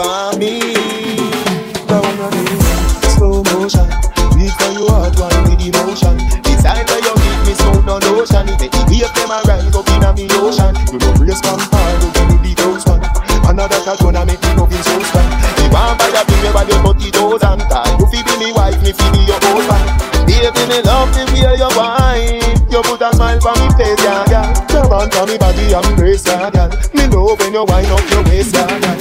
come wind me. Down on me, slow motion. Beat for your heart, one with emotion. Decide where you meet me, so no notion. Make the wave them a rise up in a me ocean. You know brace come hard, you give me the ghost one. Another shot gonna make me love so strong. Me want buy a me by your thirty thousand. Cause you fi be me wife, me fi be your husband. Baby, me love the way you wine. You put a smile on me face, yeah, yeah. Grab on me body and brace ya, girl. Me love when you wind up your waist, ya, girl.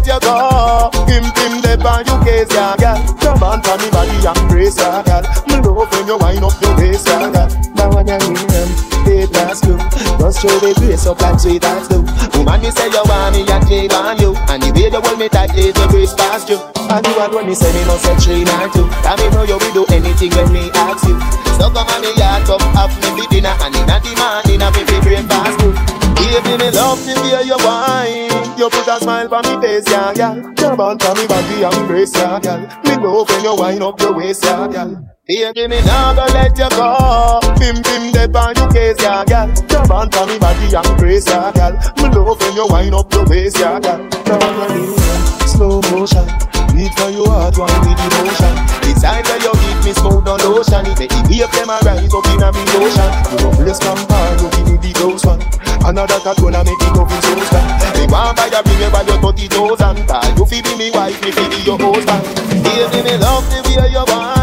Let you go. Him, him, the on you case, yeah, yeah. Grab on to me body and brace ya, girl. Me love when you wind up your waist, ya, girl. Now when you hear him, it that's true. Just show the grace up like sweet as do. Woman, me say you want me, I take on you. And the way you hold me tight, is the grace past you. And you want when me say me no say three nor two. Tell me know you will do anything when me ask you. So come on me yard, come have me for dinner. And in the morning, I me fi breakfast too. Baby, me love the way you wine. Put a smile on me face, ya, girl. Grab on me body and brace ya, girl. Me love when you wind up your waist, ya, girl. Baby, me nah go let you go. Bim bim dead on your case, ya, girl. Grab on me body and brace ya, girl. Me love when you wind up your waist, ya, girl. Now I'm slow motion. Beat for your heart, one with emotion. Decide where you give me smooth on ocean. It make the wave them a rise up in a me ocean. You know brace come hard, you give me the ghost one. Another gonna make me love you so strong. Me want buy a me by your thirty thousand. Cause you fi be me wife, me fi be your husband. Baby, me love the way you want.